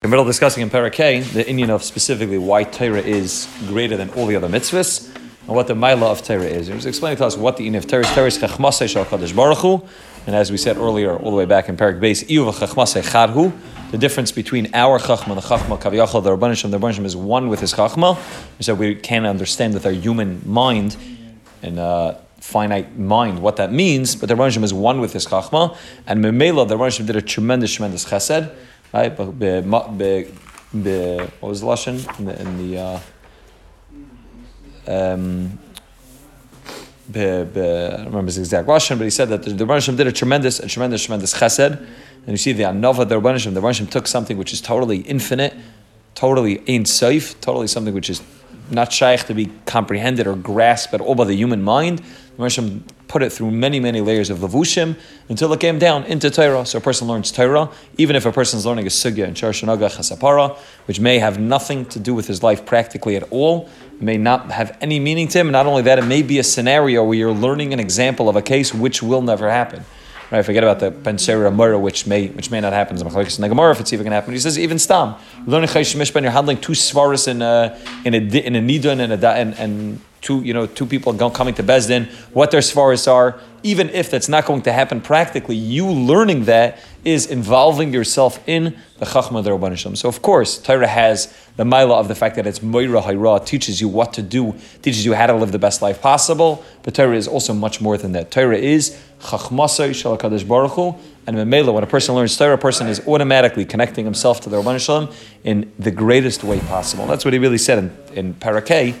In the middle of discussing in Parakeh the inyan of specifically why Torah is greater than all the other mitzvahs and what the Maila of Torah is. He was explaining to us what the inyan of Torah is. Torah is Chachmasei Shal Kadosh Baruch Hu, and as we said earlier, all the way back in Parak Beis, Iuva Chachmasei Chadhu. The difference between our Chachma and the Chachma Kaviyachal, the Rabbanishim, the Rabbanishim is one with his Chachma. We said we can't understand with our human mind and uh, finite mind what that means, but the Rabbanishim is one with his Chachma, and Memela, the Rabbanishim did a tremendous, tremendous chesed right? But be, be, be, what was the in the, in the uh, um, be, be, I don't remember his exact lesson, but he said that the, the Rebbeinu did a tremendous, a tremendous, tremendous chesed, and you see the anova the Rebbeinu the Rebbeinu took something which is totally infinite, totally ain't safe, totally something which is not shaykh to be comprehended or grasped at all by the human mind. Rebbeinu put it through many, many layers of levushim until it came down into Torah. So a person learns Torah, even if a person is learning a sugya in Sharshanaga Chasapara, which may have nothing to do with his life practically at all, may not have any meaning to him. Not only that, it may be a scenario where you're learning an example of a case which will never happen. Right, forget about the pensera mura, which may which may not happen. It's if it's even going to happen. He says even stam. Learning chayish mishpan. You're handling two svaras in a in a in a nidun and a and, and two you know two people coming to bezdin. What their svaras are, even if that's not going to happen practically, you learning that is involving yourself in the chachma the So of course, Torah has the mila of the fact that it's moira hayra, teaches you what to do, teaches you how to live the best life possible. But Torah is also much more than that. Torah is chachmasay shal kadosh baruch Hu, and memela. When a person learns Torah, a person is automatically connecting himself to the Rabban Shalom in the greatest way possible. That's what he really said in, in Parakeh.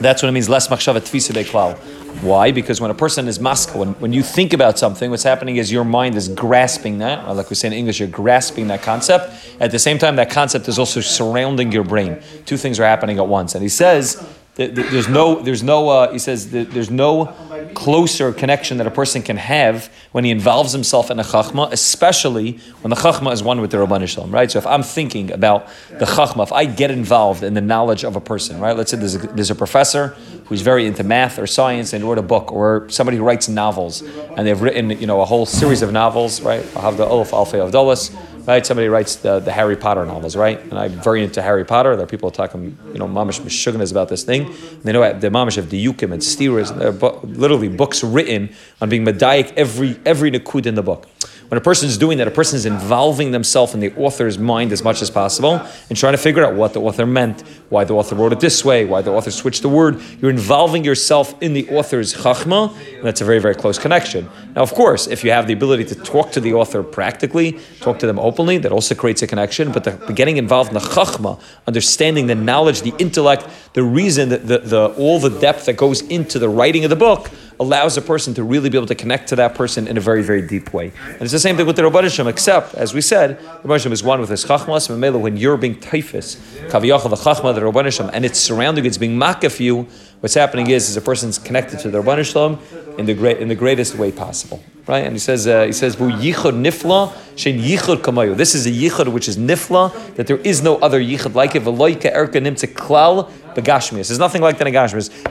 That's what it means. Less machshava tfisa klal. Why? Because when a person is maska, when, when you think about something, what's happening is your mind is grasping that, like we say in English, you're grasping that concept. At the same time, that concept is also surrounding your brain. Two things are happening at once. And he says there's no, there's no. Uh, he says there's no closer connection that a person can have when he involves himself in a chachma, especially when the chachma is one with the Rabban Shalom, right? So if I'm thinking about the chachma, if I get involved in the knowledge of a person, right? Let's say there's a, there's a professor who's very into math or science and wrote a book, or somebody who writes novels and they've written, you know, a whole series of novels, right? I'll have the Olaf Alfei of Dulles right? Somebody writes the, the Harry Potter novels, right? And I'm very into Harry Potter. There are people talking, you know, mamish mishuganas about this thing. And they know the mamish of the yukim and steerers. There are bu- literally books written on being medaic every every nakud in the book. When a person is doing that, a person is involving themselves in the author's mind as much as possible and trying to figure out what the author meant, why the author wrote it this way, why the author switched the word. You're involving yourself in the author's chachma, and that's a very, very close connection. Now, of course, if you have the ability to talk to the author practically, talk to them openly, that also creates a connection. But the, getting involved in the chachma, understanding the knowledge, the intellect, the reason, that the, the, all the depth that goes into the writing of the book, allows a person to really be able to connect to that person in a very, very deep way. And it's the same thing with the Rabbanishim, except, as we said, the Rabbanishim is one with his chachmas, and when you're being typhus, kaviyachal, the chachma, the Rabbanishim, and it's surrounding, it's being makaf you, what's happening is, is a person's connected to the Rabbanishim in the great, in the greatest way possible. Right? And he says, uh, he says, yichud nifla, shein yichud kamayu. This is a yichud which is nifla, that there is no other yichud like it. V'loika erka nimtze klal begashmias. There's nothing like that in.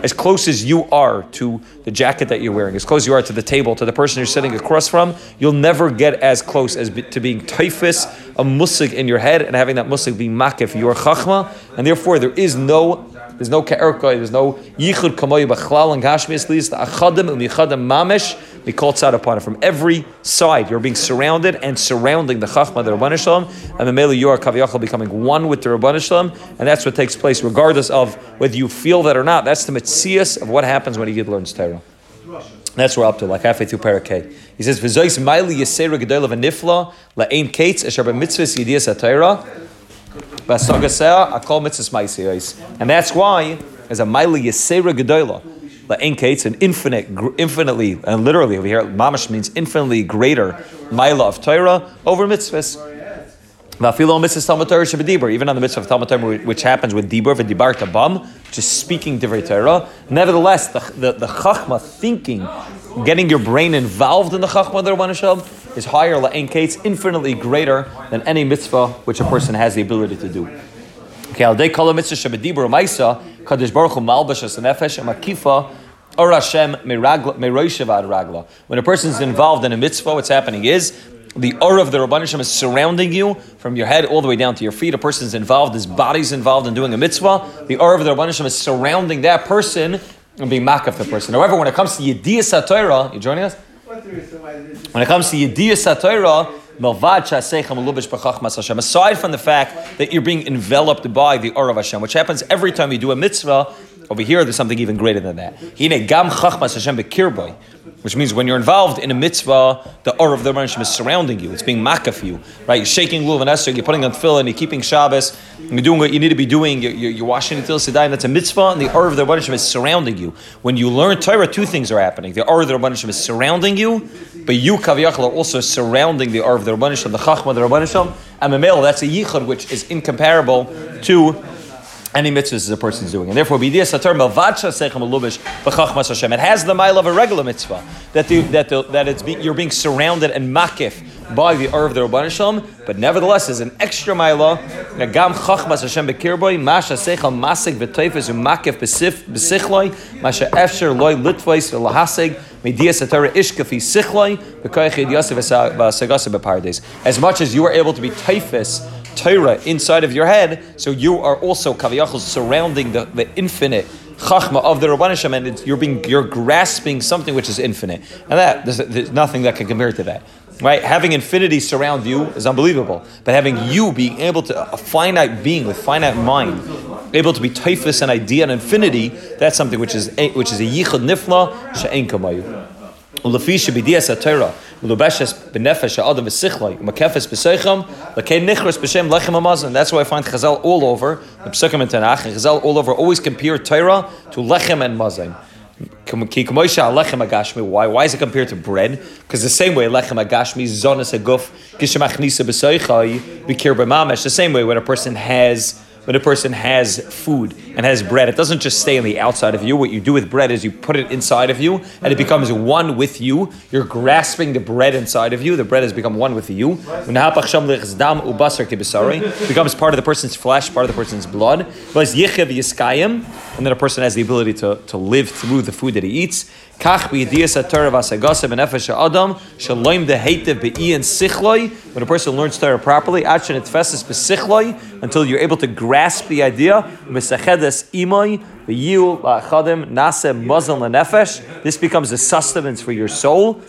As close as you are to the jacket that you're wearing, as close as you are to the table, to the person you're sitting across from, you'll never get as close as be, to being typhus, a musig in your head, and having that musig be makif, your chachma, and therefore there is no there's no ke'erkoi, there's no yichud kamoy b'chlal and gashmias leads the achadim um mamish call tzad upon it from every side. You're being surrounded and surrounding the chachma, the Rabban Shalom, and the Mele you are kaviyachal becoming one with the Rabban Shalom, and that's what takes place regardless of whether you feel that or not. That's the mitzias of what happens when a yid learns Torah. That's where we're up to, like halfway through Parakeh. He says, "V'zois maili yisera gedola v'nifla la'ein kates esher b'mitzvahs yidiyas ha'Torah b'asagaseh akol mitzvahs ma'isiyos." And that's why, as a maili yisera gedola, la'ein kates, an infinite, infinitely, and literally over here, mamash means infinitely greater maila of Torah over mitzvahs. Even on the mitzvah of Talmud Torah, which happens with Dibur, V'dibar Tabam, is speaking Divrei Torah. Nevertheless, the, the, the Chachma, thinking, getting your brain involved in the Chachma of the Rabban Hashem, is higher, La'en Kates, infinitely greater than any mitzvah which a person has the ability to do. Okay, Al Day Kala Mitzvah Shabadibur Maisa, Kadosh Baruch Hu Malbashas Nefesh, and Makifa, Or Hashem ragla. When a person is involved in a mitzvah, what's happening is the aura of the Rabbanishim is surrounding you from your head all the way down to your feet. A person is involved, his body's involved in doing a mitzvah. The aura of the Rabbanishim is surrounding that person and being makaf the person. However, when it comes to Yediyah Satoira, you joining us? When it comes to Yediyah Satoira, Aside from the fact that you're being enveloped by the aura of Hashem, which happens every time you do a mitzvah, over here there's something even greater than that. Gam Hashem which means when you're involved in a mitzvah, the aura of the Rebbeinu is surrounding you. It's being makaf you, right? You're shaking lulav and esther, you're putting on tefillin, you're keeping Shabbos, you're doing what you need to be doing, you're, you're, washing until sedai, that's a mitzvah, and the aura of the Rebbeinu is surrounding you. When you learn Torah, two things are happening. The aura of the Rebbeinu is surrounding you, but you, Kaviyachal, are also surrounding the aura of the Rebbeinu the Chachma of the Rebbeinu and Mamel, that's a yichud which is incomparable to any mitzvahs a person is doing. And therefore, it has the mile of a regular mitzvah, that, the, that, the, that it's be, you're being surrounded and makif by the Ur of the Rabban Shalom, but nevertheless, there's an extra mila, gam chachmas Hashem bekirboy, masha sechal masik v'toifes umakif besichloi, masha efsher loy litvois v'lahasig. As much as you are able to be taifis Torah inside of your head, so you are also kaviyachos surrounding the, the infinite chachma of the Rabbanisham, and you're being you're grasping something which is infinite, and that there's, there's, nothing that can compare to that. Right, having infinity surround you is unbelievable, but having you being able to a finite being with finite mind, able to be typhus and idea and infinity, that's something which is eh, which is a yichud nifla she'en kamayu. Ulafisha b'dias Torah ulubeshes b'nefesh ha'adam v'sichloi umakefes b'seicham l'kei nichros b'shem lechem hamazon. That's why I find Chazal all over the Pesukim and Tanakh and Chazal all over always compare Torah to lechem and mazon. Why? Why is it compared to bread? Because the same way lechem agashmi zonas aguf kishemachnisa b'soichai b'kir b'mamesh. The same way when a person has when a person has food and has bread, it doesn't just stay on the outside of you. What you do with bread is you put it inside of you and it becomes one with you. You're grasping the bread inside of you. The bread has become one with you. Becomes part of the person's flesh, part of the person's blood. And then a person has the ability to, to live through the food that he eats. When a person learns Torah properly until you're able to grasp the idea this becomes a sustenance for your soul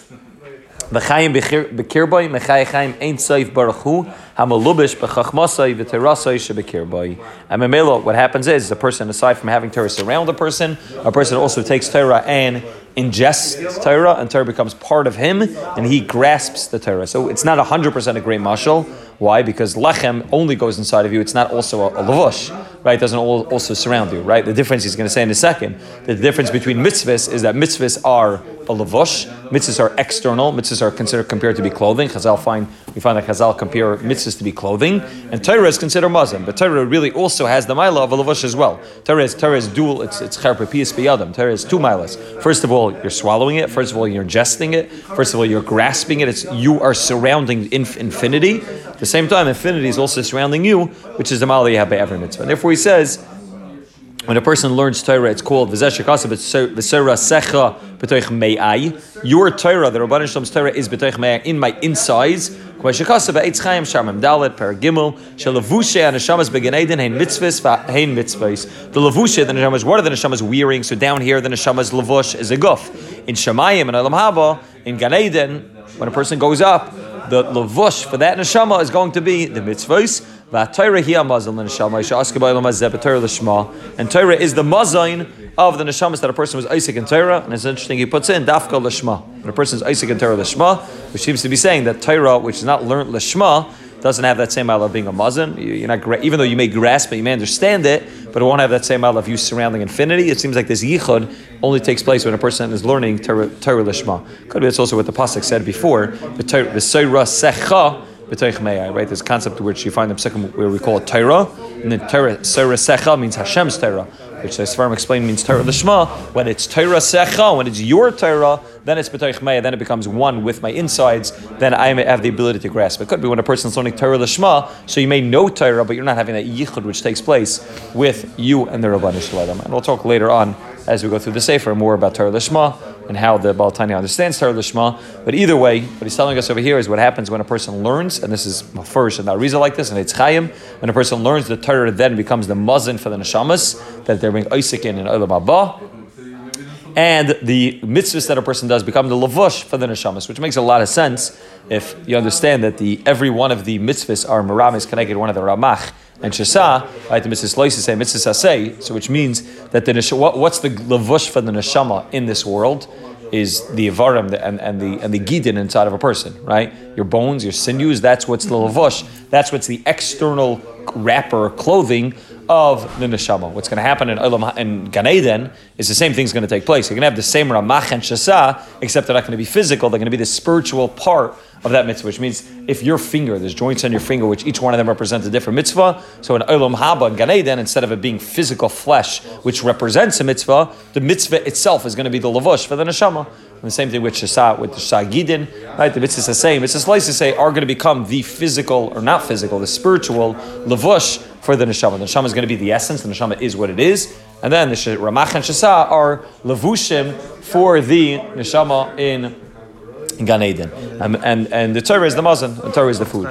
V'chayim b'kirboy, mechayim chayim soif baruch hu, hamalubish shebekirboy. And Memelo, what happens is, the person, aside from having Torah surround a person, a person also takes Torah and ingests Torah, and Torah becomes part of him, and he grasps the Torah. So it's not 100% a great mashal. Why? Because lechem only goes inside of you. It's not also a, a lavush, right? It doesn't also surround you, right? The difference he's going to say in a second. The difference between mitzvahs is that mitzvahs are a lavush. Mitzvahs are external. Mitzvahs are considered compared to be clothing. Chazal find we find that Chazal compare mitzvahs to be clothing, and Torah is considered muslim. But Torah really also has the milah of a lavush as well. Torah is Torah is dual. It's it's cherpepias biyadam. Torah is two milas. First of all, you're swallowing it. First of all, you're ingesting it. First of all, you're grasping it. It's you are surrounding inf- infinity. At the same time, infinity is also surrounding you, which is the that you have by every mitzvah. And therefore, he says, when a person learns Torah, it's called secha. Your Torah, the Rabban Shalom's Torah, is in my insides. K'mashikasa v'eitz chayim shamim dalet per gimel shelavushe anashamas beganedin hein mitzvahs hein mitzvahs. The lavushe the neshamas, what are the neshamas wearing? So down here, the neshamas lavush is a guf. In Shemayim and Alam Haba, in Gan Eden, when a person goes up, the lavush for that neshama is going to be the mitzvahs. And Torah is the mazain of the neshamas that a person was Isaac in Torah. And it's interesting, he puts in dafka lishma. When a person is Isaac in Torah lishma, which seems to be saying that Torah, which is not learned lishma, doesn't have that same level of being a mazan. You're not, even though you may grasp it, you may understand it, but it won't have that same level of you surrounding infinity. It seems like this yichud only takes place when a person is learning Torah, lishma. Could be it's also what the pasuk said before. The Torah secha right? There's a concept which you find in Psikkim where we call it Torah, and then Torah Secha means Hashem's Torah, which the Sfarim explain means Torah Lishma. When it's Torah Secha, when it's your Torah, then it's B'toich Meya, then it becomes one with my insides, then I may have the ability to grasp. It could be when a person's learning Torah Lishma, so you may know Torah, but you're not having that yichud which takes place with you and the Rabban Shalom. And we'll talk later on as we go through the Sefer more about Torah Lishma and how the Baal Tanya understands Torah Lishma. But either way, what he's telling us over here is what happens when a person learns, and this is first and Arizal like this, and it's Chaim, when a person learns the Torah then becomes the muzzin for the Neshamas, that they're being Isaac in and Olam Abba. And the mitzvahs that a person does become the lavush for the neshamas, which makes a lot of sense if you understand that the every one of the mitzvahs are meramis connected one of the ramach and shasa, right? The mitzvahs lois say mitzvahs say, so which means that the what, what's the lavush for the neshama in this world is the avarim and, and the and the gidin inside of a person, right? Your bones, your sinews, that's what's the lavush. That's what's the external wrapper clothing of the neshama. What's going to happen in Olam Gan Eden is the same thing's going to take place. You're going to have the same ramach and shasa, except they're not going to be physical. They're going to be the spiritual part of that mitzvah, which means if your finger, there's joints on your finger, which each one of them represents a different mitzvah. So in Olam Haba and Gan Eden, instead of it being physical flesh, which represents a mitzvah, the mitzvah itself is going to be the lavush for the neshama. And the same thing with Shasa, with the Shagidin, right? The mitzvahs the same. It's just to say are going to become the physical, or not physical, the spiritual lavush for the neshama. The neshama is going to be the essence. The neshama is what it is. And then the Ramach and Shasa are lavushim for the neshama in Gan Eden. Um, and, and the Torah is the mazan, the Torah is the food.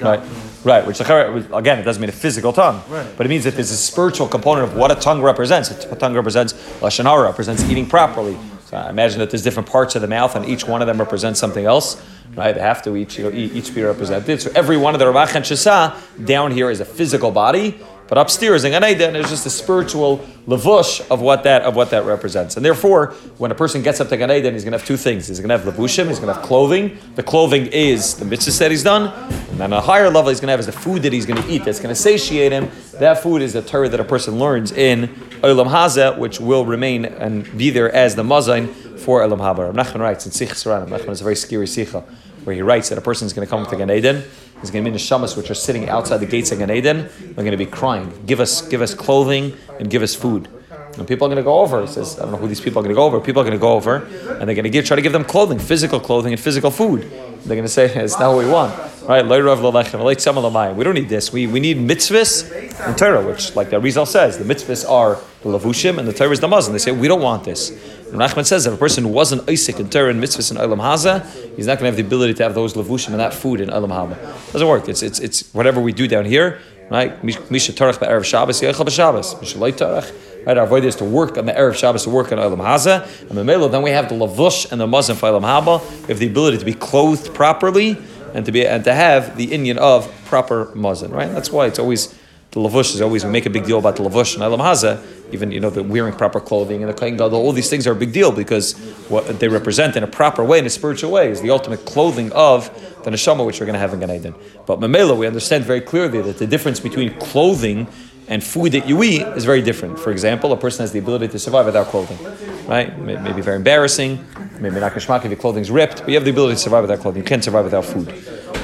Right. Right, which again, it doesn't mean a physical tongue, right. but it means that there's a spiritual component of what a tongue represents. A tongue represents lashon hara, represents eating properly. So I imagine that there's different parts of the mouth, and each one of them represents something else. Right, they have to each you know, each be represented. So every one of the Ramach and Shasa down here is a physical body, but upstairs in Gan Eden is just a spiritual levush of what that of what that represents. And therefore, when a person gets up to Gan Eden, he's going to have two things. He's going to have levushim. He's going to have clothing. The clothing is the mitzvah that he's done. And then a higher level, he's going to have is the food that he's going to eat. That's going to satiate him. That food is the Torah that a person learns in Olam Haza, which will remain and be there as the mazain for Olam Haba. Nachman writes in Sichos Haran. Nachman is a very scary sikha where he writes that a person is going to come to Gan Eden there's going to be neshamas which are sitting outside the gates of Gan Eden. They're going to be crying, "Give us, give us clothing and give us food." And people are going to go over. He says, "I don't know who these people are going to go over." People are going to go over, and they're going to give, try to give them clothing, physical clothing, and physical food. They're going to say, "It's not what we want." Right? We don't need this. We, we need mitzvahs and Torah, which, like the Rizal says, the mitzvahs are the lavushim and the Torah is the mazan. They say we don't want this. And Nachman says if a person wasn't Isaac in Torah and mitzvahs in Olam Haza, he's not going to have the ability to have those lavushim and that food in Olam Haba. Doesn't work. It's, it's, it's whatever we do down here, right? Misha Torach Erev Shabbos, Yechal B'Shabbos. Misha Leit Torach. Right, our avoid is to work on the Erev Shabbos, to work on Olam Haza. And Mamela, then we have the lavush and the mazan for Olam Haba. We have the ability to be clothed properly and to be and to have the inyan of proper mazan, right? That's why it's always the lavush is always we make a big deal about the lavush and Elam Haza, even you know the wearing proper clothing and the kohen gadol. All these things are a big deal because what they represent in a proper way, in a spiritual way, is the ultimate clothing of the neshama which we're going to have in Gan Eden. But Mamela, we understand very clearly that the difference between clothing and food that you eat is very different. For example, a person has the ability to survive without clothing, right? Maybe very embarrassing, maybe not kashmak if your clothing's ripped, but you have the ability to survive without clothing. You can't survive without food,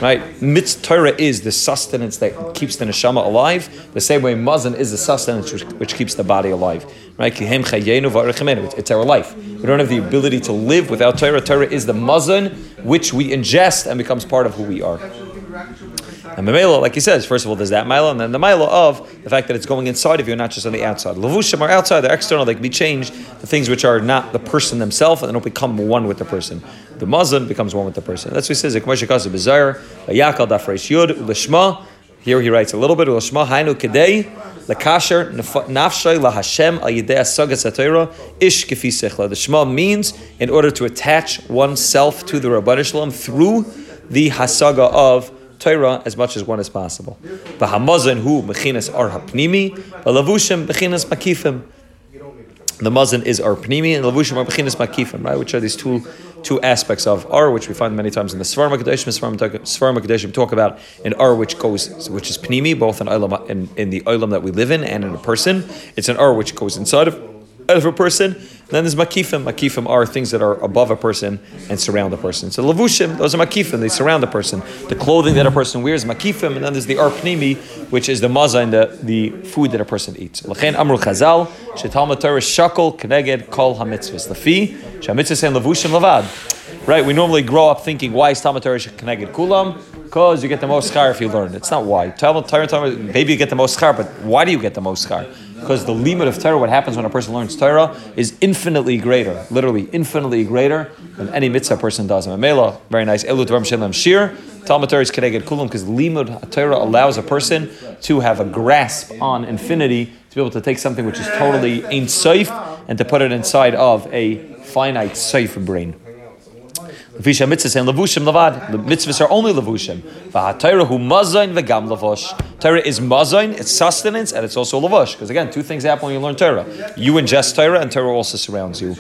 right? Mitz Torah is the sustenance that keeps the neshama alive, the same way mazan is the sustenance which, which keeps the body alive, right? It's our life. We don't have the ability to live without Torah. Torah is the mazan which we ingest and becomes part of who we are. And Mamela, like he says, first of all, there's that mila, and then the mila of the fact that it's going inside of you, not just on the outside. Lavushim are outside, they're external, they can be changed. The things which are not the person themselves, and they don't become one with the person. The mazan becomes one with the person. That's what he says. Here he writes a little bit, Lishma, Hainu Kedei, Lakasher, Nafshay, Lahashem, Al Yidei Asagas Atayra, Ish Kefi Sechla. The Shema means in order to attach oneself to the Rabban Shalom through the Hasaga of Torah as much as one is possible. V'hamazon hu mechinas ar hapnimi, v'lavushim mechinas makifim. The mazon is ar pnimi, and lavushim are mechinas makifim, right? Which are these two two aspects of ar, which we find many times in the Svarma Kadeshim. Svarma Kadeshim talk about an ar which goes, which is pnimi, both in, in, in the olam that we live in and in a person. It's an ar which goes inside of, of a person. Then there's makifim. Makifim are things that are above a person and surround a person. So lavushim, those are makifim. They surround a person. The clothing that a person wears, makifim, and then there's the arpnimi, which is the maza and the, the food that a person eats. Lachen amru chazal, shetalma Torah shakol keneged kol hamitzvahs. Lafi, shamitzvahs and lavushim lavad. right? We normally grow up thinking, why is Talmud Torah connected kulam? Because you get the most schar if you learn. It's not why. Talmud Torah, maybe you get the most schar, but why do you get the most schar? Because the limit of Torah, what happens when a person learns Torah, is infinitely greater, literally infinitely greater than any mitzvah person does. Mamela, very nice. Elu Shalem Shir. Talmud Torah is connected kulam because limud Torah allows a person to have a grasp on infinity, to be able to take something which is totally ain't safe and to put it inside of a finite safe brain. Levisha mitzvahs and levushim lavad. The mitzvahs are only levushim. V'hatayra hu mazayin v'gam levush. Torah is mazayin, it's sustenance, and it's also levush. Because again, two things happen when you learn Torah. You ingest Torah, and Torah also surrounds you.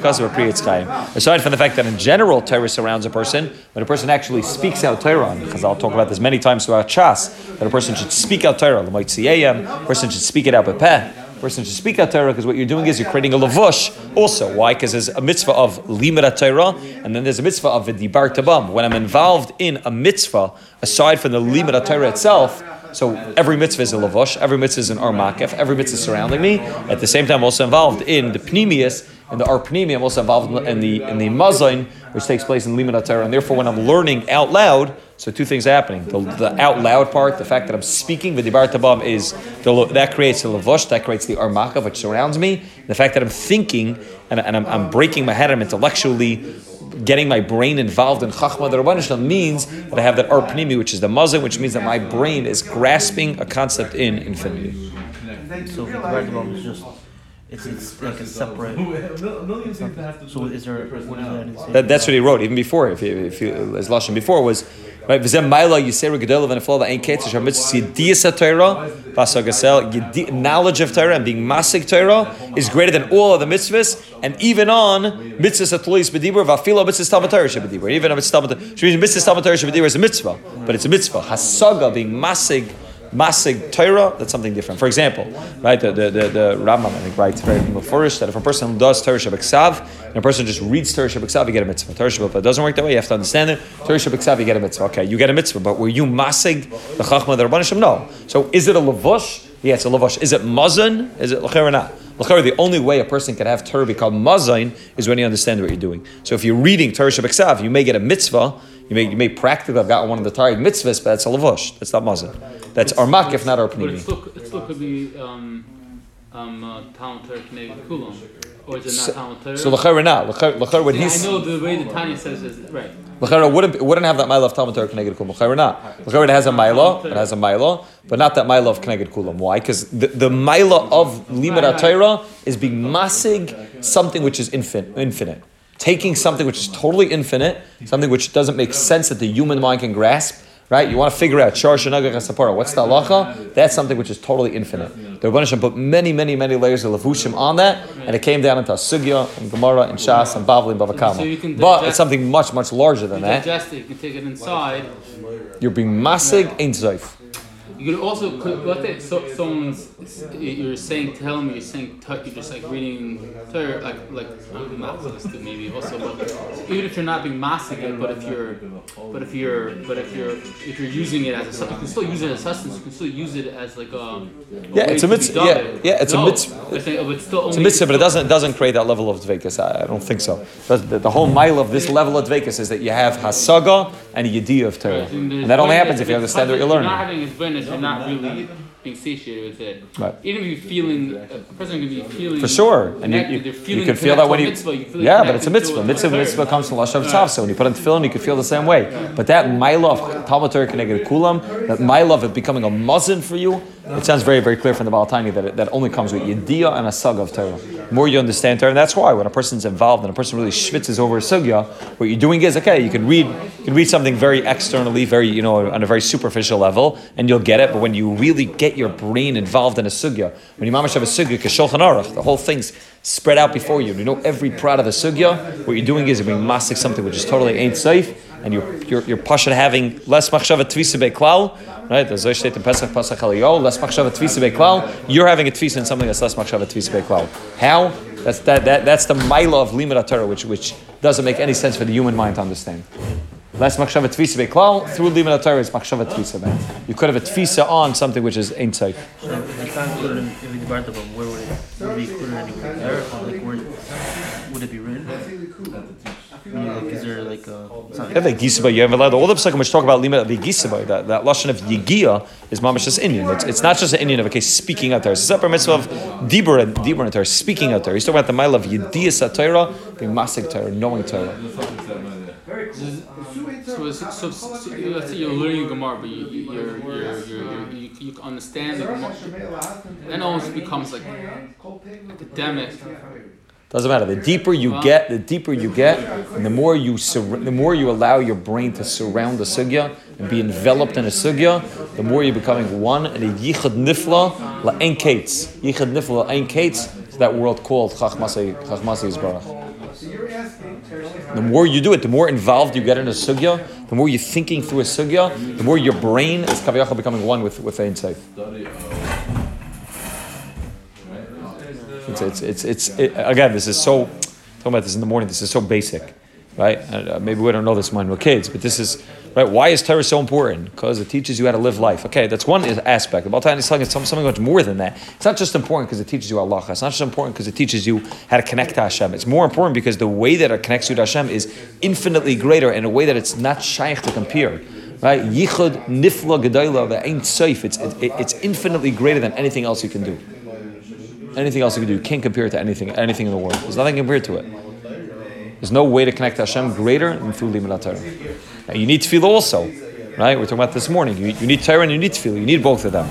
Kasav priyetz chayim. Aside from the fact that in general Torah surrounds a person, when a person actually speaks out Torah, because I'll talk about this many times throughout Chas, that a person should speak out Torah, l'moitziyayim, person should speak it out with peh. Person should speak out Torah because what you're doing is you're creating a lavush. Also, why? Because there's a mitzvah of limud Torah, and then there's a mitzvah of dibar tabam. When I'm involved in a mitzvah, aside from the limud Torah itself, so every mitzvah is a lavush, every mitzvah is an armakef, every mitzvah surrounding me. At the same time, I'm also involved in the pneumius, in the arpnimi, I'm also involved in the in the mazain, which takes place in limud. And therefore, when I'm learning out loud, so two things are happening: the, the out loud part, the fact that I'm speaking, the dibar is the, that creates the lavush, that creates the armakav, which surrounds me. The fact that I'm thinking and, and I'm, I'm breaking my head, I'm intellectually getting my brain involved in Chachma Rabbanishlam means that I have that Arpnimi, which is the muzzle, which means that my brain is grasping a concept in infinity. So the it's, it's like a separate. So is there what is that? that that's what he wrote even before. If you, if you, as lashon before was right. V'zem ma'ila yisera gedolav and flow ain't ketzish hamitzvah yidiyas Torah vasagasel knowledge of Torah and being masik Torah is greater than all of the mitzvahs and even on mitzvahs atluis b'dibur v'afilo mitzvahs talmud Torah shebedibur even on mitzvahs talmud mitzvahs talmud Torah shebedibur is a mitzvah but it's a mitzvah hasaga being masig Masig Torah, that's something different. For example, right, the, the, the, the Rambam, I think, writes very first that if a person does Torah Shabbat and a person just reads Torah Shabbat you get a mitzvah. Torah Shabbat it doesn't work that way, you have to understand it. Torah Shabbat you get a mitzvah. Okay, you get a mitzvah, but were you Masig, the Chachma, the Rabbanishim? No. So is it a Lavush? Yeah, it's a Lavush. Is it Mazan? Is it Lacher or not? the only way a person can have Torah become Mazain is when you understand what you're doing. So if you're reading Torah Shabbat you may get a mitzvah, you may, you may practically have gotten one of the taryag mitzvahs, but that's a lavush. That's not mazah. That's armak, if not our But it still, it still could be um, um, uh, Torah Kulam. Or is it not Torah? So l'chayr not. L'chayr when he's. I know the way the Tanya says is right. L'chayr wouldn't wouldn't have that mile of Talmud Torah Kneged Kulam. L'chayr not. L'chayr it has a mila. It has a mila, but not that mila of Kneged Kulam. Why? Because the, the mila of Limud Torah is being masig something which is infin, infinite taking something which is totally infinite, something which doesn't make sense that the human mind can grasp, right? You want to figure out Shar Sapara. What's the halacha? That's something which is totally infinite. The Rebbeinu put many, many, many layers of levushim on that, and it came down into Sugya and Gemara and Shas and Bavli and Bavakama. So but it's something much, much larger than that. It. You can take it inside. You're being masig ein zayf. You could also let it so someone's you're saying tell me you're saying you're just like reading Torah like like maths maybe also but even if you're not being massing but if you're but if you're but if you're if you're using it as a you can still use it as a sustenance you can still use it as like a, a yeah it's a mitzvah yeah, yeah it's no, a mitzvah it's, it's, it's a mitzvah but it doesn't it doesn't create that level of dvekas I, I don't think so. The, the, whole mile of this level of dvekas is that you have hasaga and a yediyah of Torah. And that only happens if you understand what you're learning you're not really being satiated with it. Right. Even if you're feeling, a person can be feeling for sure, and you, you, you can feel that when you, mitzvah, you yeah, but it's a mitzvah. Mitzvah, mitzvah comes from lashon tzav. So when you put on tefillin, you can feel the same way. But that my love, Talmud Torah kulam, that my love of becoming a muzzin for you, it sounds very, very clear from the Baal Tanya that it, that only comes with yediyah and a sug of Torah. The more you understand Torah, and that's why when a person's involved and a person really schwitzes over a sugya, what you're doing is okay. You can read, you can read something very externally, very you know, on a very superficial level, and you'll get it. But when you really get your brain involved in a sugya, when you mamash have a sugya, kashulchan aruch, the whole thing's spread out before you. You know every part of the sugya. What you're doing is you're being masik something which is totally ain't safe and you're you're, you're having less machshava tvisa beklal, right? The Zoy in Patach Patach Eliyahu, less machshava tvisa beklal. You're having a tvisa in something that's less machshava tvisa beklal. How? That's that, that that's the mila of limud Torah, which which doesn't make any sense for the human mind to understand. Less machshava tvisa beklal through limud Torah is machshava tvisa. man. You could have a tvisa on something which is ain't safe. So I where would it be included anywhere there? Or like where would it be written? I mean, like, is there like the gisaba. You have allowed all the psukim which talk about limud the gisaba. That that lashon of yigia is mamash just inyan. It's, it's not just an inyan of a case speaking out there. It's a separate mitzvah of dibur and dibur and Torah speaking out there. He's talking about the mile of yediyas Torah, being masik Torah, knowing Torah. So, so, so, let's say you're learning Gemara, but you, you, you're, you're, you're, you, you understand the Gemara. Then it almost becomes like academic. Doesn't matter. The deeper you get, the deeper you get, and the more you sur- the more you allow your brain to surround the sugya and be enveloped in a sugya, the more you're becoming one. And a yichad nifla la ein kates. Yichad nifla la ein kates is that world called chachmasei chachmasei Yisbarach. The more you do it, the more involved you get in a sugya, the more you're thinking through a sugya, the more your brain is kaviyachal becoming one with with ein safe. It's, it's, it's, it's it, again, this is so, talking about this in the morning, this is so basic, right? Uh, maybe we don't know this when we're kids, but this is, right? Why is Torah so important? Because it teaches you how to live life. Okay, that's one aspect. The Baltan is telling us something much more than that. It's not just important because it teaches you Allah. It's not just important because it teaches you how to connect to Hashem. It's more important because the way that it connects you to Hashem is infinitely greater in a way that it's not shaykh to compare. Right? Yichud nifla gedayla the ain't safe. It's, it, it's infinitely greater than anything else you can do anything else you can do. You can't compare it to anything, anything in the world. There's nothing compared to it. There's no way to connect to Hashem greater than through Limud Torah. Now, you need tefillah also, right? We're talking about this morning. You, you need Torah and you need tefillah. You need both of them,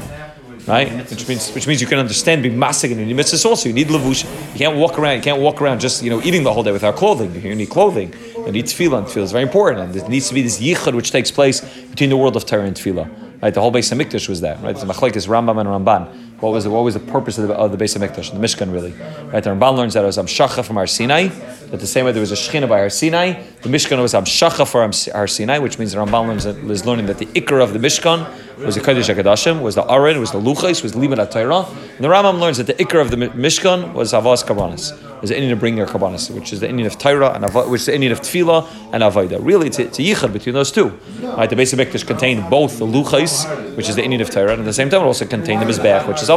right? Which means, which means you can understand being masig and you need mitzvahs also. You need levush. You can't walk around. You can't walk around just you know eating the whole day without clothing. You need clothing. You need tefillah, and tefillah is very important. And there needs to be this yichud which takes place between the world of Torah and tefillah. Right? The whole base of Mikdash was that. Right? The machlekes Rambam and Ramban. What was the, what was the purpose of the, of the base of Mikdash, the Mishkan really? Right? The Ramban learns that it was Amshacha from Har Sinai. That the same way there was a Shechina by Har Sinai, the Mishkan was Amshacha for Har Sinai, which means the Ramban learns that, is learning that the Ikar of the Mishkan was the Kodesh HaKadoshim, was the Aron, was the Luchais, was Limud Torah. And the Rambam learns that the Ikar of the Mishkan was Havas Kabbanis. Was the inyan of bringing their Kabbanis, which is the inyan of Torah, and Ava, which is the inyan of Tefillah and Avodah. Really, it's it's a yichud between those two. Right? The base of Mikdash contained both the Luchais, which is the inyan of Torah, and at the same time it also contained the Mizbeach, which is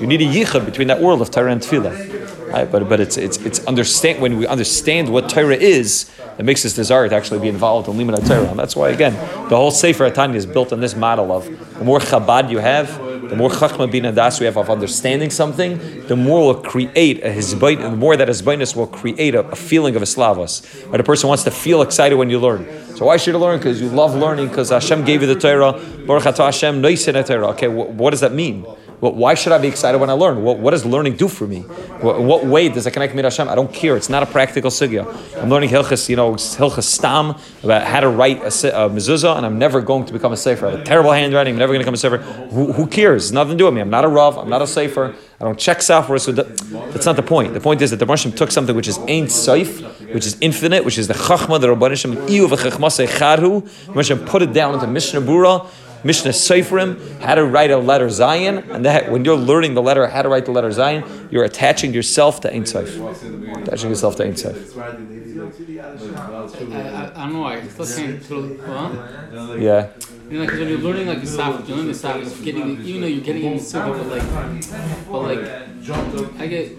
You need a yichud between that world of Torah and Tefillah. Right? But, but it's, it's, it's understand, when we understand what Torah is, it makes us desire to actually be involved in Limud Torah. And that's why, again, the whole Sefer Atanya is built on this model of the more Chabad you have, the more Chachma Bin Das we have of understanding something, the more will create a hizbayt, and the more that hizbaytness will create a, a feeling of a slavos. Right? A person wants to feel excited when you learn. So why should you learn? Because you love learning, because Hashem gave you the Torah. Baruch Hashem, Torah. Okay, wh- what does that mean? Well, why should I be excited when I learn? What, what does learning do for me? What, what way does it connect me to Hashem? I don't care. It's not a practical sugya. I'm learning Hilchas, you know, Hilchas Stam about how to write a, a mezuzah, and I'm never going to become a sefer. I have a terrible handwriting. I'm never going to become a sefer. Who, who cares? It's nothing to do with me. I'm not a rav. I'm not a sefer. I don't check software. So that, that's not the point. The point is that the Roshim took something which is Ein Seif, which is infinite, which is the Chachma, the Rabbanim Shem, Iyu v'Chachmasei Charhu. Roshim put it down into Mishnah Berurah. Mishnah Seferim, how to write a letter Zion, and that when you're learning the letter, how to write the letter Zion, you're attaching yourself to Ein Seif. Attaching yourself to Ein Seif. I, don't know why. I still can't. Huh? Yeah. You know, because when you're learning like the Safra, you're learning the Safra, getting, even though you're getting in the Sukkah, but like, but like, I get,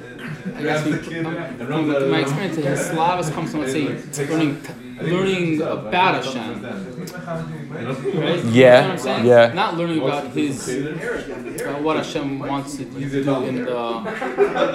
I guess we, um, my experience, the Slavas comes from, let's say, learning, learning uh, about Hashem. Right? You Yeah, know what I'm saying? yeah. Not learning about his, about uh, what Hashem wants to do in the,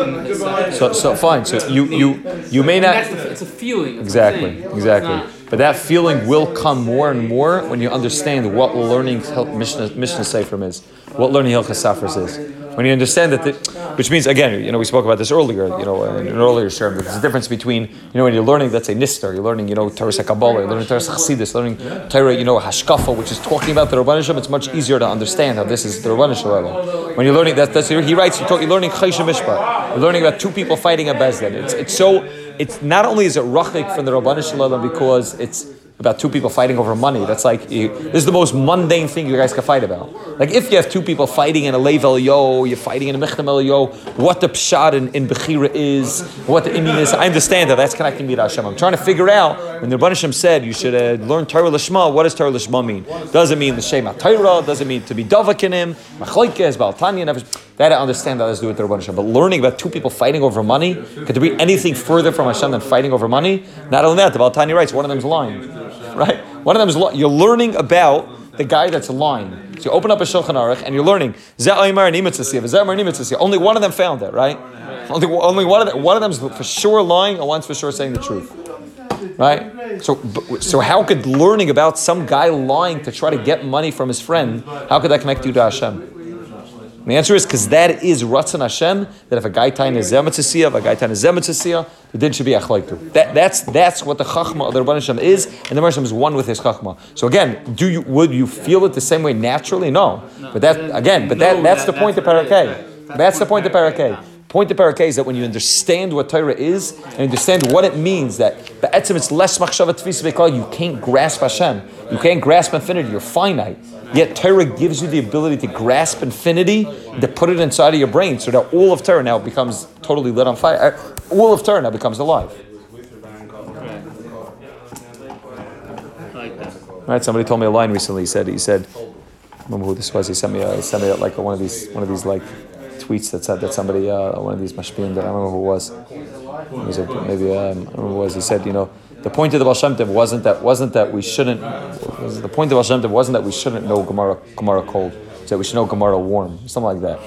in the his So, so fine. So you you you may not the, it's a feeling. that's what I'm exactly exactly, not- but that feeling will come more and more when you understand what learning Hil- Mishnah Mishnah Seferim is, what learning Hilchas Safras is. When you understand that, the, which means again, you know, we spoke about this earlier, you know, in an earlier term. There's a difference between, you know, when you're learning, let's say Nistar, you're learning, you know, Torah Kabbalah, you're learning Torah Chassidus, learning Torah, you know, Hashkafa, which is talking about the Rabbanim Shem. It's much easier to understand how this is the Rabbanim Shem. When you're learning, that, that's he writes, you're, talking, you're learning Chaysha Mishpat. You're learning about two people fighting a bezdin. It's it's so. It's not only is it rachik from the Rabbanim Shalom because it's about two people fighting over money. That's like you, this is the most mundane thing you guys can fight about. Like if you have two people fighting in a level yo, you're fighting in a mechnam yo, what the pshat in, in Bechira is, what the inyan is. I understand that that's connecting me to Hashem. I'm trying to figure out when the Rebbeinu Shem said you should uh, learn Torah Lishma, what does Torah Lishma mean? Does it mean the Shema Torah? Does it mean to be Davakinim, Machlaikes, Baltanya? That I understand that to do with the Shem. But learning about two people fighting over money, could there be anything further from Hashem than fighting over money? Not only that, the Baltanya writes, one of them is lying. Right? One of them is lying. You're learning about the guy that's lying. So you open up a Shulchan Aruch and you're learning. Only one of them found it, right? Only, only one of them. One of them's for sure lying, and one's for sure saying the truth, right? So, so how could learning about some guy lying to try to get money from his friend, how could that connect you to Hashem? The answer is because that is Ratzon Hashem, that if a guy tain is Zematzisiyah, if a guy tain is Zematzisiyah, the din should be Achlaitu. That, that's, that's what the Chachma of the Rabban Hashem is, and the Rabban Hashem is one with his Chachma. So again, do you, would you feel it the same way naturally? No. But that, again, but that, that's the point of Parakeh. That's the point of Parakeh. Point of Parakeh is that when you understand what Torah is and understand what it means, that Be'etzim it's less machshavat tfisa you can't grasp Hashem. You can't grasp infinity, you're finite. Yet Torah gives you the ability to grasp infinity, to put it inside of your brain, so that all of Torah now becomes totally lit on fire. Uh, all of Torah now becomes alive. Right? Somebody told me a line recently. He said, he said, remember who this was? He sent me, a, he sent me a, like a, one of these, one of these like tweets that said that somebody, uh, one of these mashpim that I don't remember who it was. Was a, maybe um, I don't remember who it was. He said, you know, the point of the Baal wasn't that wasn't that we shouldn't. the point of the wasn't that we shouldn't know Gemara Gemara cold. It's that we should know Gemara warm, something like that.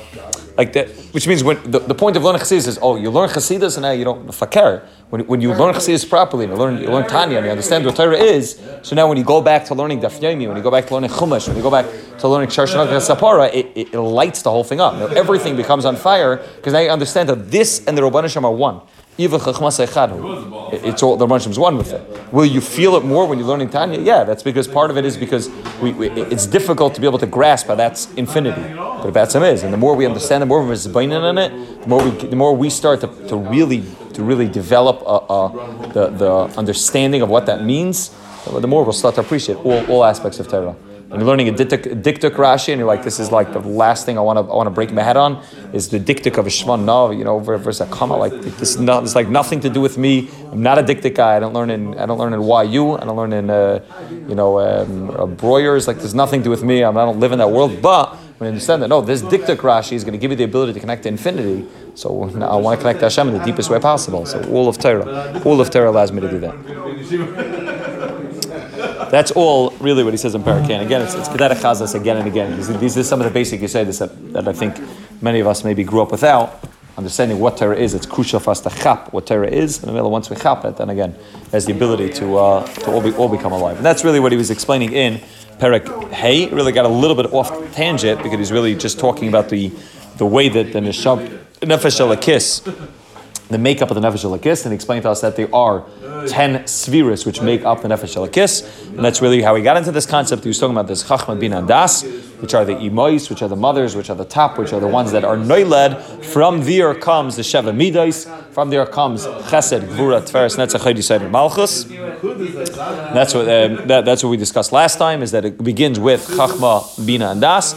Like that, which means when the, the point of learning Chassidus is, oh, you learn Chassidus and now you don't fakir. When, when you learn Chassidus properly, and you learn you learn Tanya, and you understand what Torah is, so now when you go back to learning Daf when you go back to learning Chumash, when you go back to learning Sharshanah Sapara, it, it, it, lights the whole thing up. Now, everything becomes on fire because now you understand that this and the Rabbanisham are one. It's all the Ransham is one with it. Will you feel it more when you're learning Tanya? Yeah, that's because part of it is because we, we, it's difficult to be able to grasp how that's infinity. But that's is, and the more we understand, the more we're in it, the more we the more we start to, to really to really develop a, a, the the understanding of what that means. The more we'll start to appreciate all, all aspects of Torah and you're learning a diktuk, Rashi, and you're like, this is like the last thing I want to I want to break my head on is the diktuk of a shvan. No, you know, versus a comma like this. Is not, it's like nothing to do with me. I'm not a diktuk guy. I don't learn in I don't learn in YU. I don't learn in uh, you know um, uh, Breuer's. Like there's nothing to do with me. I'm, I don't live in that world. But when you understand that, no, this diktuk Rashi is going to give you the ability to connect to infinity. So I want to connect to Hashem in the deepest way possible. So all of Torah, all of Torah allows me to do that. That's all really what he says in Parakan. Again, it's, it's Kedat Chazas again and again. These, these are some of the basic Yisaitis that, that I think many of us maybe grew up without. Understanding what Torah is, it's crucial for us to chap what Torah is. And once we chap it, then again, has the ability to, uh, to all, be, all become alive. And that's really what he was explaining in Perak Hey. Really got a little bit off tangent because he's really just talking about the, the way that the Nefesh Kiss the makeup of the Nefesh Elakis, and he explained to us that there are 10 spheres which make up the Nefesh Elakis, and that's really how he got into this concept. He was talking about this Chachma Bin and Das, which are the imois, which are the mothers, which are the top, which are the ones that are noiled. From there comes the Sheva Midas, from there comes Chesed, Gvura, Tveres, Netzach, Chaydi, Malchus. That's what, um, that, that's what we discussed last time, is that it begins with Chachma, Bina, and Das,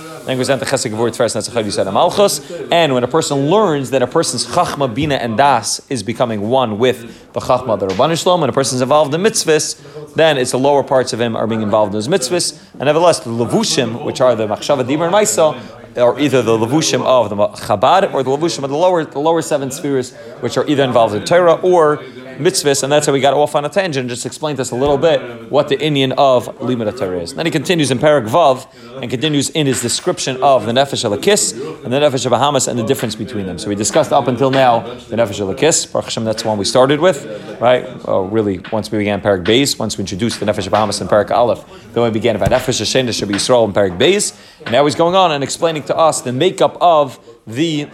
Malchus, and when a person learns that a person's Chachma, Bina, and Das is becoming one with the Chachma, the Rabban Shalom, and a person's involved in mitzvahs, then it's the lower parts of him are being involved in his mitzvahs. And nevertheless, the Levushim, which are the Machshava, Dimar, and Maisa, are either the Levushim of the Chabad or the Levushim of the lower, the lower seven spheres, which are either involved in Torah or mitzvahs, and that's how we got off on a tangent and just explained to us a little bit what the inyan of Limud is. And then he continues in Parak Vav and continues in his description of the Nefesh Elakis and the Nefesh Bahamas and the difference between them. So we discussed up until now the Nefesh Elakis. Baruch Hashem, that's the one we started with, right? Oh, really, once we began Parak Beis, once we introduced the Nefesh Bahamas and Parak Aleph, then we began about Nefesh Hashem, Shabbat Yisrael and Parak Beis. And now he's going on and explaining to us the makeup of the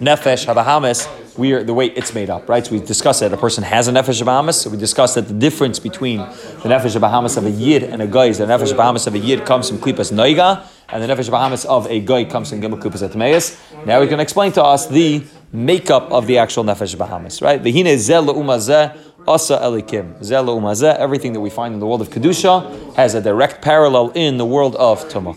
Nefesh Habahamas we are the way it's made up, right? So we discussed that a person has a nefesh Bahamas. So we discussed that the difference between the nefesh Bahamas of a yid and a guy is the nefesh Bahamas of a yid comes from klipas noiga, and the nefesh Bahamas of a guy comes from gimel klipas atmeis. Now we can explain to us the makeup of the actual nefesh Bahamas, right? The hine zel umazeh Asa Elikim. Zelo Umazeh, everything that we find in the world of Kedusha has a direct parallel in the world of Tumah.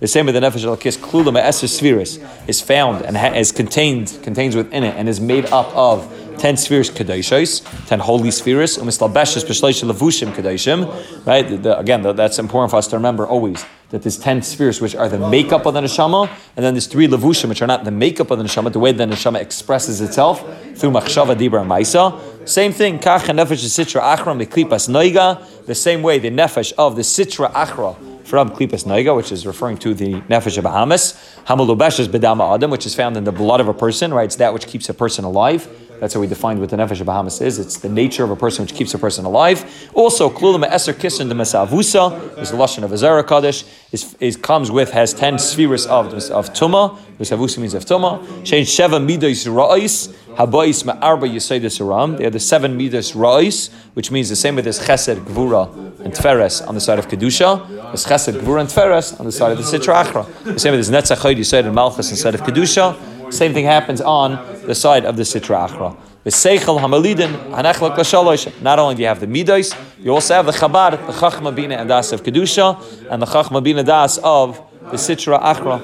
The same with the Nefesh Elakis, Klula Me'eser Spheris, is found and ha- is contained, contains within it, and is made up of ten spheres kadoshos, ten holy spheres, umistalbeshes b'shleish levushim. Right? The- the- again, the- that's important for us to remember always that there's ten spheres which are the makeup of the neshama, and then there's three levushim which are not the makeup of the neshama, the way the neshama expresses itself through machshava, dibra, and maisa. Same thing, kach nefesh sitra achra miklipas noiga. The same way the nefesh of the sitra achra from klipas noiga, which is referring to the nefesh of Bahamas. Hamalubeshes is bedama adam, which is found in the blood of a person. Right, it's that which keeps a person alive. That's how we defined what the nefesh of Bahamis is. It's the nature of a person which keeps a person alive. Also, klulam eser kissen de mesavusa is the lashon of Azara Kaddish. Is, is comes with has ten spheres of of tuma. Mesavusa means of tuma. Change sheva midos ra'is. Habayis ma'arba yisaydis aram. They are the seven midas ra'is, which means the same with this chesed, gvura, and tferes on the side of kedusha. There's chesed, gvura, and tferes on the side of the sitra achra. The same with this netzach yisayd and malchus instead of kedusha. Same thing happens on the side of the sitra achra. The seichel hamalidin hanechlok l'shalosh. Not only do you have the midas, you also have the chabad, the chachma bina and das of kedusha, and the chachma bina das of the sitra achra.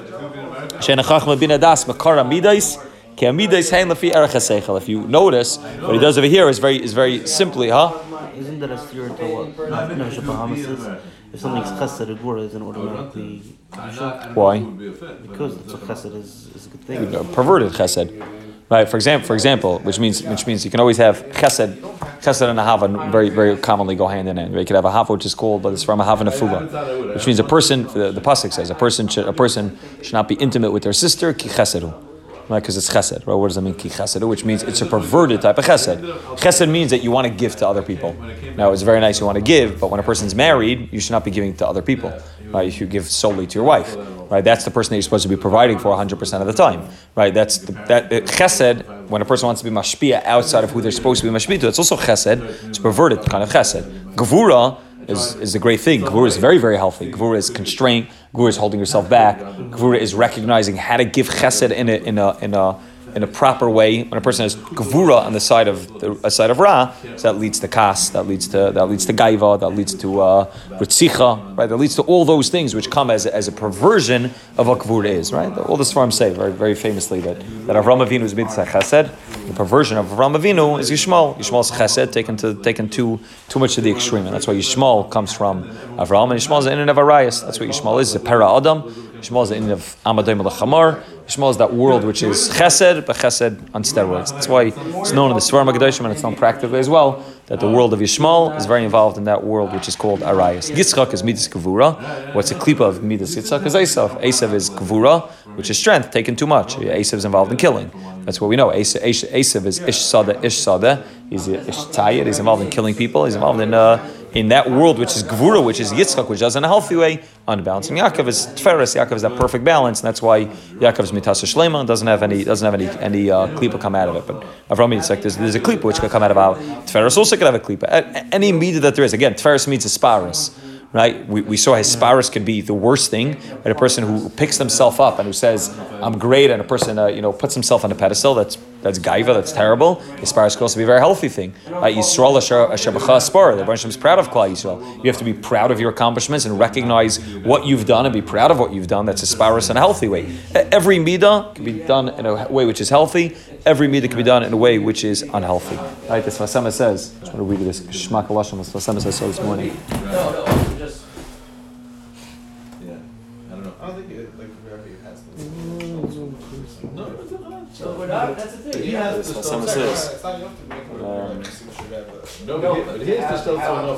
Shein chachma bina das makara midas. If you notice, what he does over here is very is very simply, huh? Isn't that a steer to what Nefesh Bahamis is? If something's chesed, a gura isn't automatically kedusha Why? because it's a chesed is, is a good thing. A perverted chesed. Right, for example, for example, which means which means you can always have chesed, chesed and a hava very very commonly go hand in hand. Right? You could have a hava which is called, but it's from a hava and a fuga, which means a person. The, the pasuk says a person should a person should not be intimate with their sister ki chesedu. Right, because it's chesed. Right? What does that mean? Ki chesedu, which means it's a perverted type of chesed. Chesed means that you want to give to other people. Now, it's very nice you want to give, but when a person's married, you should not be giving to other people. Right? You should give solely to your wife. Right? That's the person that you're supposed to be providing for 100% of the time. Right? That's the, that uh, chesed. When a person wants to be mashpia outside of who they're supposed to be mashpia to, it's also chesed. It's perverted kind of chesed. Gevura is, is a great thing. Gvura is very, very healthy. Gvura is constraint. Gvura is holding yourself back. Gvura is recognizing how to give chesed in a, in a, in a, in a proper way. When a person has gvura on the side of the a side of ra, so that leads to kas, that leads to that leads to gaiva, that leads to uh, ritzicha, right? That leads to all those things which come as a, as a perversion of what gvura is, right? All the Sfarim say very very famously that that Avram Avinu is mitzvah chesed. The perversion of Avram Avinu is Yishmael. Yishmael's chesed taken to taken too too much to the extreme, and that's why Yishmael comes from Avram, and Yishmael is in and of Arias. That's what Yishmael is. A para adam. Yishmael is in of Amadayim al Yishmael is that world which is chesed, but chesed on steroids. That's why it's known in the Sfarim HaKadoshim, and it's known practically as well, that the world of Yishmael is very involved in that world which is called Arias. Yitzchak is Midas Gevura. What's a klipa of Midas Yitzchak is Esav. Esav is Gevura, which is strength, taken too much. Esav is involved in killing. That's what we know. Esav, Esav is Ish Sada, Ish Sada. He's Ish Tayyid. He's involved in killing people. He's involved in uh, in that world which is Gvura, which is Yitzchak, which does in a healthy way, unbalanced. And Yaakov is Tferes. Yaakov is that perfect balance, and that's why Yaakov is Mitasa Shlema doesn't have any doesn't have any any uh, klipa come out of it. But Avram like there's, there's a klipa which could come out of our Tferes. Also could have a klipa. Any media that there is. Again, Tferes means asparis. Right, we, we saw Hesparis can be the worst thing. Right, a person who picks themselves up and who says, "I'm great," and a person uh, you know puts himself on a pedestal. That's that's gaiva. That's terrible. Hesparis can also be a very healthy thing. Right, Yisrael asher b'cha spar. The Baruch is proud of Klal Yisrael. You have to be proud of your accomplishments and recognize what you've done and be proud of what you've done. That's Hesparis in a healthy way. Every midah can be done in a way which is healthy. Every midah can be done in a way which is unhealthy. Right, this Vasema says. I just want to read this. Shmak Lashon. This Vasema says so this morning. Yeah, I don't know. I don't think it, like, wherever you has to. No, it's not. So we're not, that's the thing. He has That's to what still someone check. says. It's not enough to make it Um, a signature to have a- No, but he- he has to still enough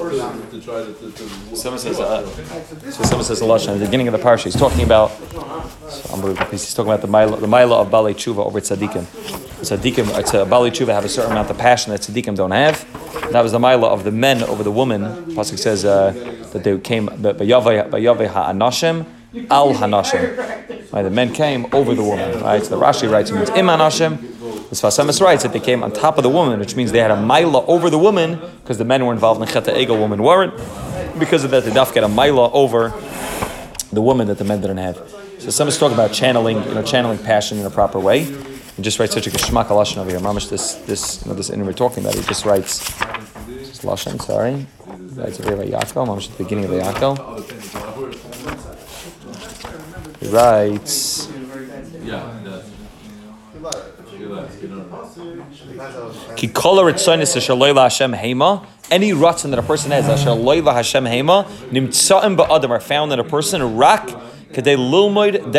to, to try to, to. to- Someone says, uh, So someone says a lashon at the beginning of the parsha. He's talking about unbelievable. He's talking about the mila, the mila of balei tshuva over tzaddikim. Tzaddikim, it's a balei tshuva have a certain amount of passion that tzaddikim don't have. That was the mila of the men over the woman. Pasuk says uh, that they came bayavei ha'anashim al hanashim. Right, the men came over the woman. Right, so the Rashi writes it im hanashim. The Sfas Emes writes that they came on top of the woman, which means they had a mila over the woman because the men were involved in cheta egel, women weren't. Because of that, the daf get a mila over the woman that the men didn't have. So some is talking about channeling, you know, channeling passion in a proper way. He just writes such a geshmak lashon over here. Mamish, this, this, you know, this, and we're talking about. He just writes this lashon. Sorry, writes over here about Yaakov. Mamish at the beginning of the Yaakov. He writes. Yeah, it does. He lied. He does, you know. Ki kol ritzonis asher Hashem hema. Any ratzon that a person has, asher loyla Hashem hema, nimtzaim ba'adam are found in a person, rak. Any ratzon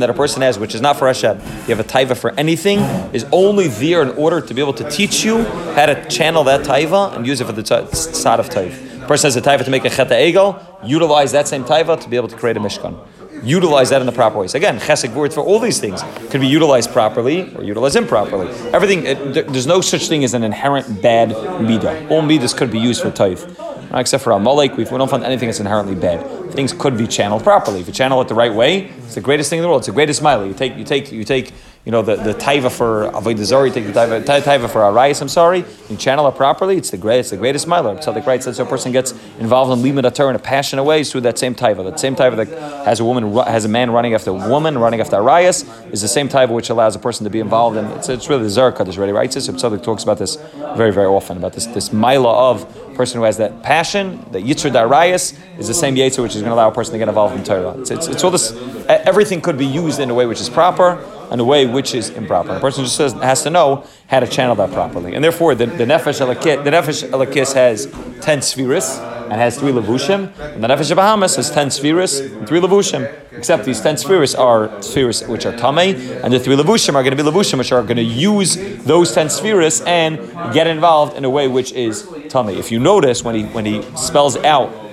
that a person has, which is not for Hashem, you have a taiva for anything, is only there in order to be able to teach you how to channel that taiva and use it for the side of taiv. A person has a taiva to make a cheta egel, utilize that same taiva to be able to create a mishkan utilize that in the proper ways. Again, chesed word for all these things could be utilized properly or utilized improperly. Everything, it, there's no such thing as an inherent bad midah. All midas could be used for. Right, except for Amalek, we don't find anything that's inherently bad. Things could be channeled properly. If you channel it the right way, it's the greatest thing in the world. It's the greatest smiley. You take, you take, you take, you know, the, the taiva for avodah you take the taiva, tai- taiva for arayis. I'm sorry. You channel it properly. It's the great, it's the greatest smiler. Tzaddik writes that so a person gets involved in limud Torah in a passionate way through that same taiva. That same taiva that has a woman, has a man running after a woman, running after arayis, is the same taiva which allows a person to be involved in. It's, it's really the Zohar Kaddish already writes this. So Tzaddik talks about this very, very often about this this mila of person who has that passion, the yitzur darayas, is the same yitzur which is going to allow a person to get involved in Torah. It's, it's, it's all this. Everything could be used in a way which is proper and a way which is improper. A person just says, has to know how to channel that properly, and therefore the, the nefesh elakis, the nefesh elakis has ten spheres and has three levushim, and the nefesh Bahamis has ten spheres and three levushim. Except these ten spheres are spheres which are tamei, and the three levushim are going to be levushim which are going to use those ten spheres and get involved in a way which is tamei. If you notice when he when he spells out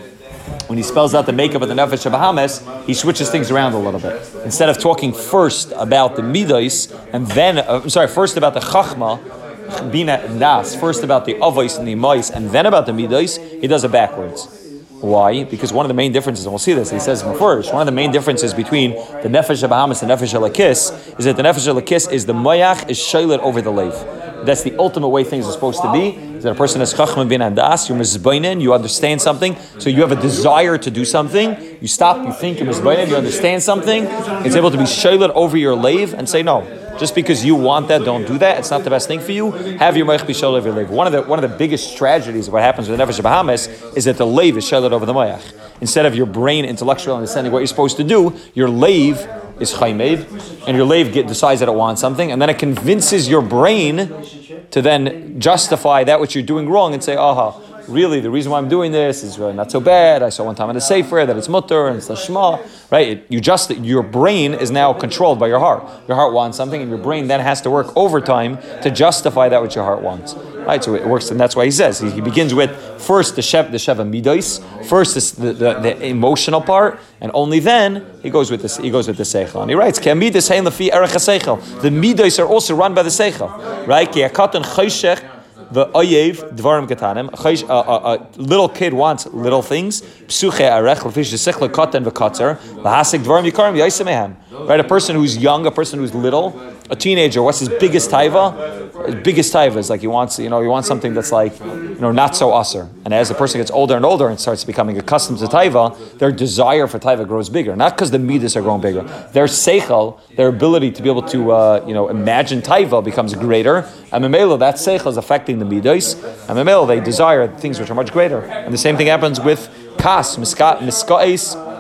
when he spells out the makeup of the Nefesh Bahamis, he switches things around a little bit. Instead of talking first about the Midas and then, uh, I'm sorry, first about the Chachma, Bina Das, first about the Avos and the Imais, and then about the Midas, he does it backwards. Why? Because one of the main differences, and we'll see this, he says in first, one of the main differences between the Nefesh Bahamis and Nefesh of Lakis is that the Nefesh of Lakis is the Mayach is Shailit over the Lev. That's the ultimate way things are supposed to be. Is that a person has chachma bin andas, you're mizbainin, you understand something, so you have a desire to do something. You stop, you think you're mizbainin, you understand something. It's able to be shaylat over your lave and say no. Just because you want that, don't do that. It's not the best thing for you. Have your meich be shaylat over your lave. One of the one of the biggest tragedies of what happens with the nefesh Bahamis is that the lave is shaylat over the mayach. Instead of your brain intellectual understanding what you're supposed to do, your lave is chaymed, and your lave get, decides that it wants something, and then it convinces your brain to then justify that which you're doing wrong and say, aha, really, the reason why I'm doing this is uh, not so bad. I saw one time in a sefer that it's mutter and it's lashma, right? It, you just your brain is now controlled by your heart. Your heart wants something, and your brain then has to work overtime to justify that which your heart wants. Right, so it works, and that's why he says he, he begins with first the shev the sheva midos, first the, the, the emotional part, and only then he goes with this. He goes with the seichel, and he writes. The midos are also run by the seichel, right? The oyev dvarim ketanim. A, little kid wants little things. Psuche arech lefish seichel katan v'katzer lahasik dvarim yikarim yaisemehem. Right, a person who's young, a person who's little, a teenager. What's his biggest taiva? His biggest taiva is like he wants, you know, he wants something that's like, you know, not so usser. And as the person gets older and older and starts becoming accustomed to taiva, their desire for taiva grows bigger. Not because the midas are growing bigger. Their seichel, their ability to be able to, uh, you know, imagine taiva becomes greater. And memelo, that seichel is affecting the midas. And memelo, they desire things which are much greater. And the same thing happens with kas, miskat, miska'is.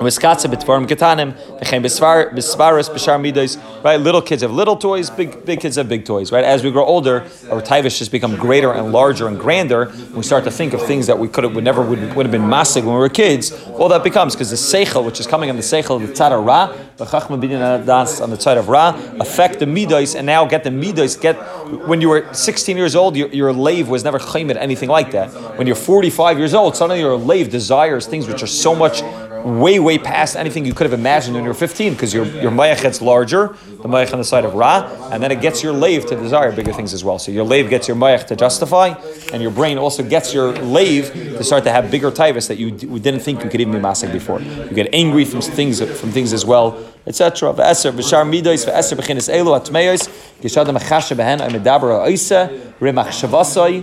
Miskatza b'tvarim ketanim, v'chein b'svar b'svaros b'shar midos. Right, little kids have little toys, big big kids have big toys. Right, as we grow older, our taivish just become greater and larger and grander. We start to think of things that we could have, would never would, would have been masig when we were kids. All that becomes because the seichel, which is coming on the seichel of the tzad ra, the chachma das on the side of ra, affect the midos and now get the midos. Get when you were 16 years old, your, your lave was never chaymed anything like that. When you're 45 years old, suddenly your lave desires things which are so much way, way past anything you could have imagined when you were 15, because your, your Mayach gets larger, the Mayach on the side of Ra, and then it gets your lave to desire bigger things as well. So your lave gets your Mayach to justify, and your brain also gets your lave to start to have bigger tivus that you d- didn't think you could even be masik before. You get angry from things from things as well, etc. V'eser v'shar midos v'eser b'chinas elu atmeos gishadam achashe behen oisa rimach shavasoi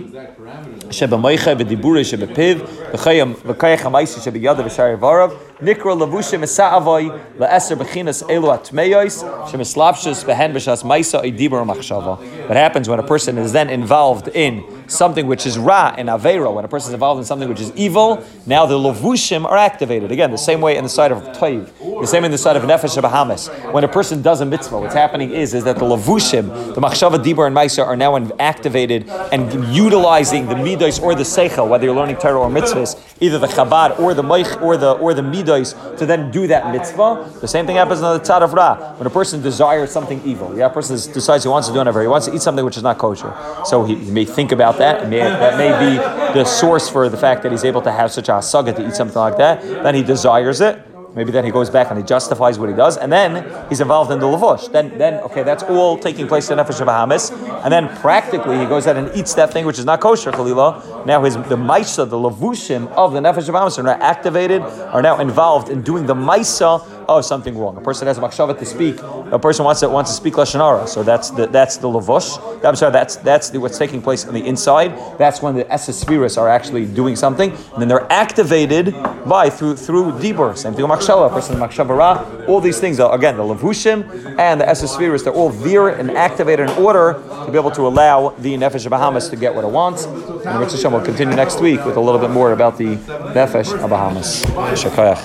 shebemoicha v'dibure shebepiv v'chayam v'kayach Nikra levushim esa'avoy le'eser bechinas elu atmeyos shemislapshus behen maisa machshava. What happens when a person is then involved in something which is ra and avera, when a person is involved in something which is evil, now the levushim are activated. Again, the same way in the side of toiv, the same in the side of nefesh bahamis. When a person does a mitzvah, what's happening is, is that the levushim, the machshava, dibur, and maisa are now activated and utilizing the midos or the seichel, whether you're learning Torah or mitzvahs, either the chabad or the moich or the or the midos, to then do that mitzvah. The same thing happens on the tzad of ra. When a person desires something evil, yeah, a person decides he wants to do whatever, he wants to eat something which is not kosher. So he, he may think about that, may, that may be the source for the fact that he's able to have such a hasaga to eat something like that. Then he desires it. Maybe then he goes back and he justifies what he does, and then he's involved in the lavush. Then, then okay, that's all taking place in Nefesh Bahamis, and then practically he goes out and eats that thing which is not kosher, Khalila. Now his the maisa, the lavushim of the Nefesh Bahamis are now activated, are now involved in doing the maisa of something wrong. A person has a machshava to speak. A person wants to wants to speak lashon hara, so that's the that's the lavush. I'm sorry, that's that's the, what's taking place on the inside. That's when the esesphiras are actually doing something, and then they're activated by through through dibur. Same thing with. A person machshava ra. All these things are again the lavushim and the esesphiras. They're all veer and activated in order to be able to allow the nefesh Bahamis to get what it wants. And Mitzvah Shem will continue next week with a little bit more about the nefesh Bahamis. Shakayach.